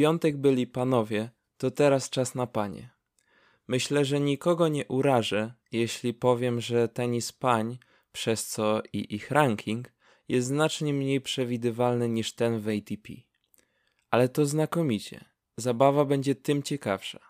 piątek byli panowie, to teraz czas na panie. Myślę, że nikogo nie urażę, jeśli powiem, że tenis pań, przez co i ich ranking, jest znacznie mniej przewidywalny niż ten w ATP. Ale to znakomicie. Zabawa będzie tym ciekawsza.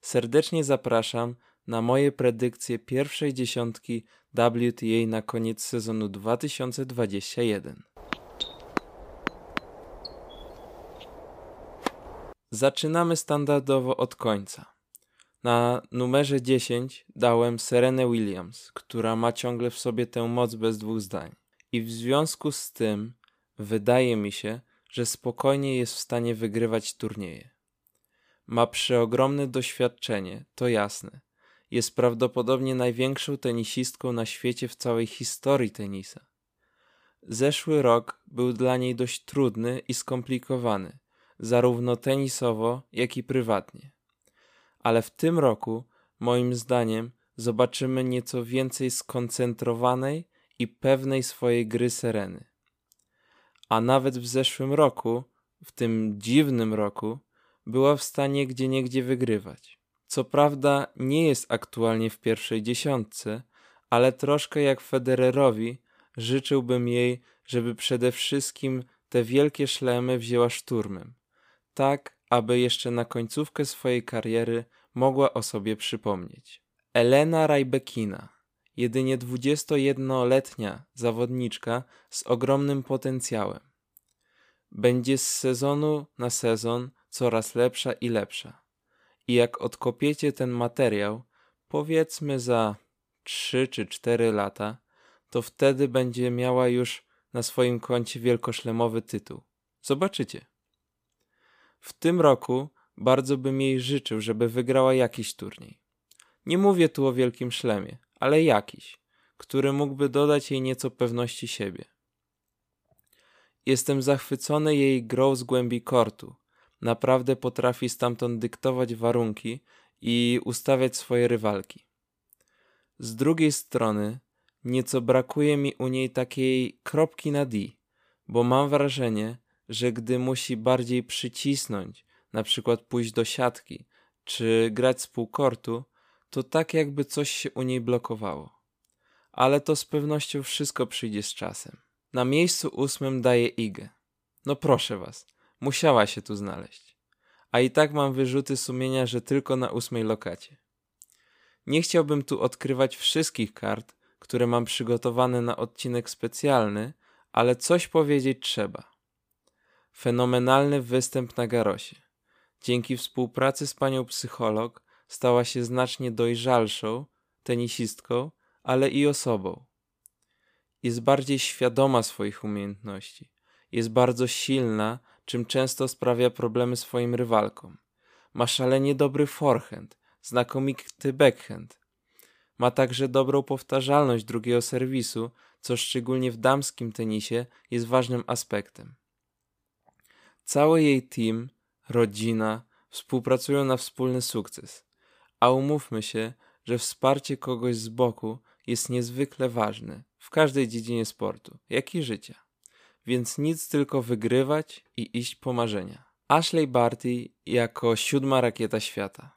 Serdecznie zapraszam na moje predykcje pierwszej dziesiątki WTA na koniec sezonu 2021. Zaczynamy standardowo od końca. Na numerze 10 dałem Serenę Williams, która ma ciągle w sobie tę moc bez dwóch zdań. I w związku z tym wydaje mi się, że spokojnie jest w stanie wygrywać turnieje. Ma przeogromne doświadczenie, to jasne. Jest prawdopodobnie największą tenisistką na świecie w całej historii tenisa. Zeszły rok był dla niej dość trudny i skomplikowany, zarówno tenisowo, jak i prywatnie. Ale w tym roku, moim zdaniem, zobaczymy nieco więcej skoncentrowanej i pewnej swojej gry Sereny. A nawet w zeszłym roku, w tym dziwnym roku, była w stanie gdzieniegdzie wygrywać. Co prawda nie jest aktualnie w pierwszej dziesiątce, ale troszkę jak Federerowi życzyłbym jej, żeby przede wszystkim te wielkie szlemy wzięła szturmem, tak aby jeszcze na końcówkę swojej kariery mogła o sobie przypomnieć. Elena Rajbekina, jedynie 21-letnia zawodniczka z ogromnym potencjałem. Będzie z sezonu na sezon coraz lepsza i lepsza. I jak odkopiecie ten materiał, powiedzmy za 3 czy 4 lata, to wtedy będzie miała już na swoim koncie wielkoszlemowy tytuł. Zobaczycie. W tym roku bardzo bym jej życzył, żeby wygrała jakiś turniej. Nie mówię tu o wielkim szlemie, ale jakiś, który mógłby dodać jej nieco pewności siebie. Jestem zachwycony jej grą z głębi kortu, naprawdę potrafi stamtąd dyktować warunki i ustawiać swoje rywalki. Z drugiej strony, nieco brakuje mi u niej takiej kropki na D, bo mam wrażenie, że gdy musi bardziej przycisnąć, na przykład pójść do siatki, czy grać z półkortu, to tak jakby coś się u niej blokowało. Ale to z pewnością wszystko przyjdzie z czasem. Na miejscu ósmym daje Igę. No proszę was, Musiała się tu znaleźć. A i tak mam wyrzuty sumienia, że tylko na ósmej lokacie. Nie chciałbym tu odkrywać wszystkich kart, które mam przygotowane na odcinek specjalny, ale coś powiedzieć trzeba. Fenomenalny występ na Garosie. Dzięki współpracy z panią psycholog stała się znacznie dojrzalszą tenisistką, ale i osobą. Jest bardziej świadoma swoich umiejętności. Jest bardzo silna czym często sprawia problemy swoim rywalkom. Ma szalenie dobry forehand, znakomity backhand. Ma także dobrą powtarzalność drugiego serwisu, co szczególnie w damskim tenisie jest ważnym aspektem. Cały jej team, rodzina współpracują na wspólny sukces, a umówmy się, że wsparcie kogoś z boku jest niezwykle ważne w każdej dziedzinie sportu, jak i życia więc nic tylko wygrywać i iść po marzenia. Ashley Barty jako siódma rakieta świata.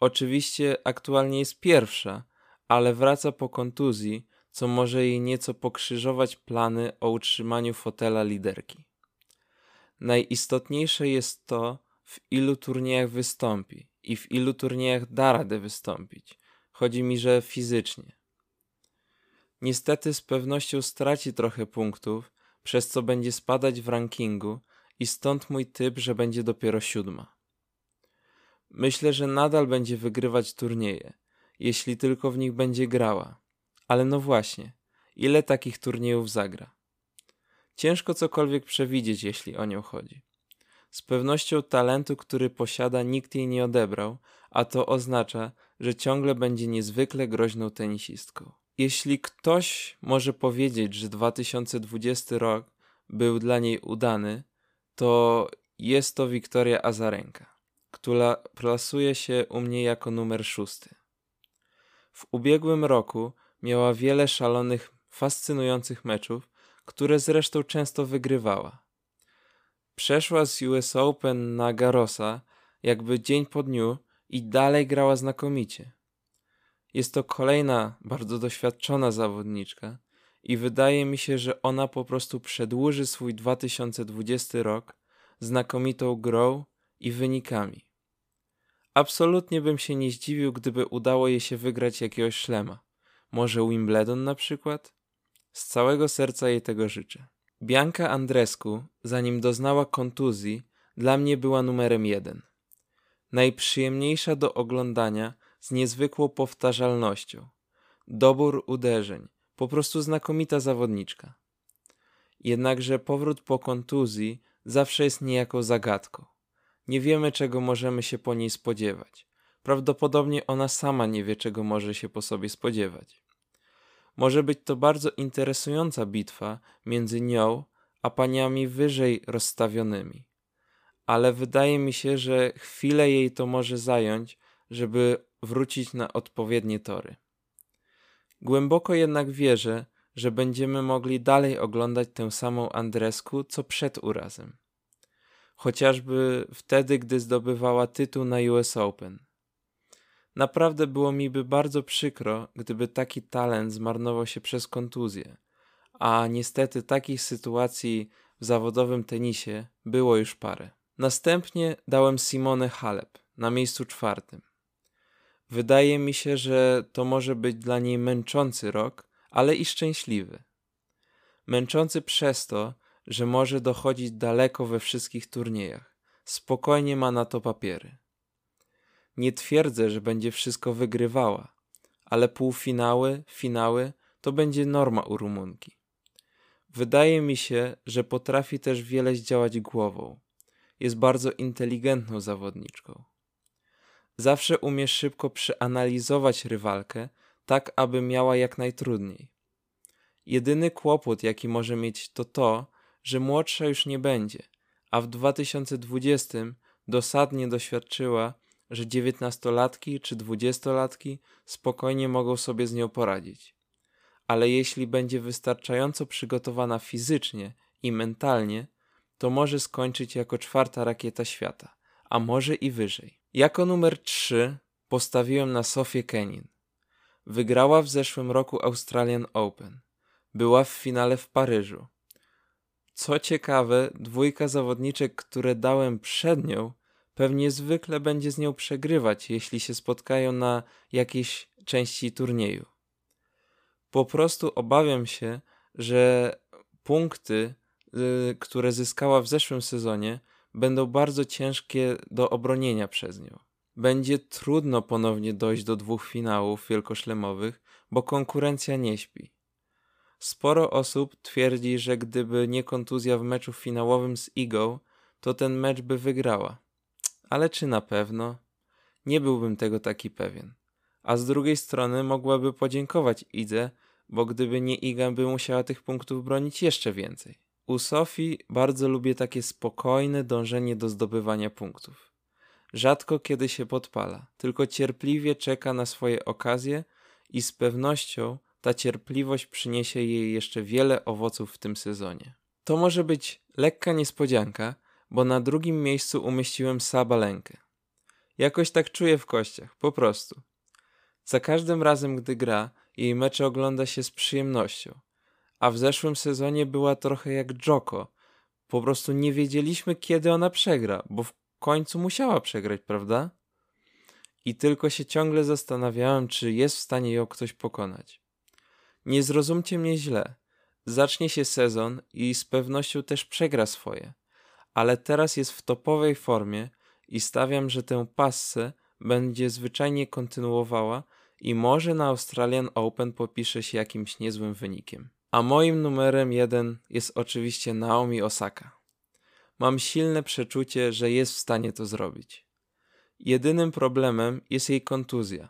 Oczywiście aktualnie jest pierwsza, ale wraca po kontuzji, co może jej nieco pokrzyżować plany o utrzymaniu fotela liderki. Najistotniejsze jest to, w ilu turniejach wystąpi i w ilu turniejach da radę wystąpić. Chodzi mi, że fizycznie. Niestety z pewnością straci trochę punktów, przez co będzie spadać w rankingu i stąd mój typ, że będzie dopiero siódma. Myślę, że nadal będzie wygrywać turnieje, jeśli tylko w nich będzie grała. Ale no właśnie, ile takich turniejów zagra? Ciężko cokolwiek przewidzieć, jeśli o nią chodzi. Z pewnością talentu, który posiada, nikt jej nie odebrał, a to oznacza, że ciągle będzie niezwykle groźną tenisistką. Jeśli ktoś może powiedzieć, że 2020 rok był dla niej udany, to jest to Wiktoria Azarenka, która plasuje się u mnie jako numer szósty. W ubiegłym roku miała wiele szalonych, fascynujących meczów, które zresztą często wygrywała. Przeszła z US Open na Garosa jakby dzień po dniu i dalej grała znakomicie. Jest to kolejna bardzo doświadczona zawodniczka i wydaje mi się, że ona po prostu przedłuży swój 2020 rok znakomitą grą i wynikami. Absolutnie bym się nie zdziwił, gdyby udało jej się wygrać jakiegoś szlema. Może Wimbledon na przykład? Z całego serca jej tego życzę. Bianka Andrescu, zanim doznała kontuzji, dla mnie była numerem jeden. Najprzyjemniejsza do oglądania z niezwykłą powtarzalnością. Dobór uderzeń, po prostu znakomita zawodniczka. Jednakże powrót po kontuzji zawsze jest niejako zagadką. Nie wiemy, czego możemy się po niej spodziewać. Prawdopodobnie ona sama nie wie, czego może się po sobie spodziewać. Może być to bardzo interesująca bitwa między nią a paniami wyżej rozstawionymi. Ale wydaje mi się, że chwilę jej to może zająć, żeby wrócić na odpowiednie tory. Głęboko jednak wierzę, że będziemy mogli dalej oglądać tę samą Andresku co przed urazem. Chociażby wtedy, gdy zdobywała tytuł na US Open. Naprawdę było mi by bardzo przykro, gdyby taki talent zmarnował się przez kontuzję, a niestety takich sytuacji w zawodowym tenisie było już parę. Następnie dałem Simone Halep na miejscu czwartym. Wydaje mi się, że to może być dla niej męczący rok, ale i szczęśliwy. Męczący przez to, że może dochodzić daleko we wszystkich turniejach. Spokojnie ma na to papiery. Nie twierdzę, że będzie wszystko wygrywała, ale półfinały, finały to będzie norma u Rumunki. Wydaje mi się, że potrafi też wiele zdziałać głową. Jest bardzo inteligentną zawodniczką. Zawsze umie szybko przeanalizować rywalkę, tak aby miała jak najtrudniej. Jedyny kłopot, jaki może mieć, to to, że młodsza już nie będzie, a w 2020 dosadnie doświadczyła, że dziewiętnastolatki czy dwudziestolatki spokojnie mogą sobie z nią poradzić. Ale jeśli będzie wystarczająco przygotowana fizycznie i mentalnie, to może skończyć jako czwarta rakieta świata, a może i wyżej. Jako numer 3 postawiłem na Sofię Kenin. Wygrała w zeszłym roku Australian Open. Była w finale w Paryżu. Co ciekawe, dwójka zawodniczek, które dałem przed nią, pewnie zwykle będzie z nią przegrywać, jeśli się spotkają na jakiejś części turnieju. Po prostu obawiam się, że punkty, y, które zyskała w zeszłym sezonie, będą bardzo ciężkie do obronienia przez nią. Będzie trudno ponownie dojść do dwóch finałów wielkoszlemowych, bo konkurencja nie śpi. Sporo osób twierdzi, że gdyby nie kontuzja w meczu finałowym z Igą, to ten mecz by wygrała. Ale czy na pewno? Nie byłbym tego taki pewien. A z drugiej strony mogłaby podziękować Idze, bo gdyby nie Iga, by musiała tych punktów bronić jeszcze więcej. U Sofii bardzo lubię takie spokojne dążenie do zdobywania punktów. Rzadko kiedy się podpala, tylko cierpliwie czeka na swoje okazje i z pewnością ta cierpliwość przyniesie jej jeszcze wiele owoców w tym sezonie. To może być lekka niespodzianka, bo na drugim miejscu umieściłem Sabalenkę. Jakoś tak czuję w kościach, po prostu. Za każdym razem, gdy gra, jej mecze ogląda się z przyjemnością a w zeszłym sezonie była trochę jak Joko. Po prostu nie wiedzieliśmy, kiedy ona przegra, bo w końcu musiała przegrać, prawda? I tylko się ciągle zastanawiałem, czy jest w stanie ją ktoś pokonać. Nie zrozumcie mnie źle. Zacznie się sezon i z pewnością też przegra swoje. Ale teraz jest w topowej formie i stawiam, że tę passę będzie zwyczajnie kontynuowała i może na Australian Open popisze się jakimś niezłym wynikiem. A moim numerem jeden jest oczywiście Naomi Osaka. Mam silne przeczucie, że jest w stanie to zrobić. Jedynym problemem jest jej kontuzja.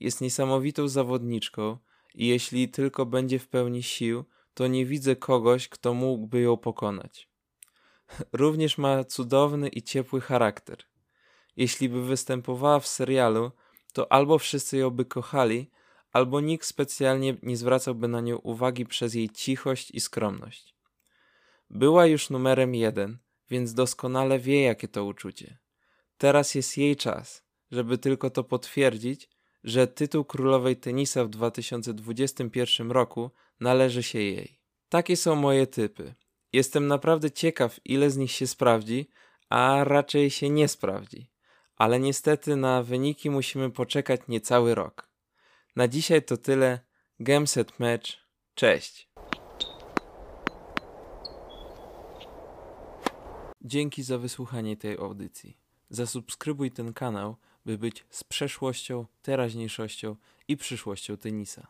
Jest niesamowitą zawodniczką i jeśli tylko będzie w pełni sił, to nie widzę kogoś, kto mógłby ją pokonać. Również ma cudowny i ciepły charakter. Jeśli by występowała w serialu, to albo wszyscy ją by kochali, albo nikt specjalnie nie zwracałby na nią uwagi przez jej cichość i skromność. Była już numerem jeden, więc doskonale wie, jakie to uczucie. Teraz jest jej czas, żeby tylko to potwierdzić, że tytuł królowej tenisa w 2021 roku należy się jej. Takie są moje typy. Jestem naprawdę ciekaw, ile z nich się sprawdzi, a raczej się nie sprawdzi. Ale niestety na wyniki musimy poczekać niecały rok. Na dzisiaj to tyle. Gameset Match. Cześć. Dzięki za wysłuchanie tej audycji. Zasubskrybuj ten kanał, by być z przeszłością, teraźniejszością i przyszłością tenisa.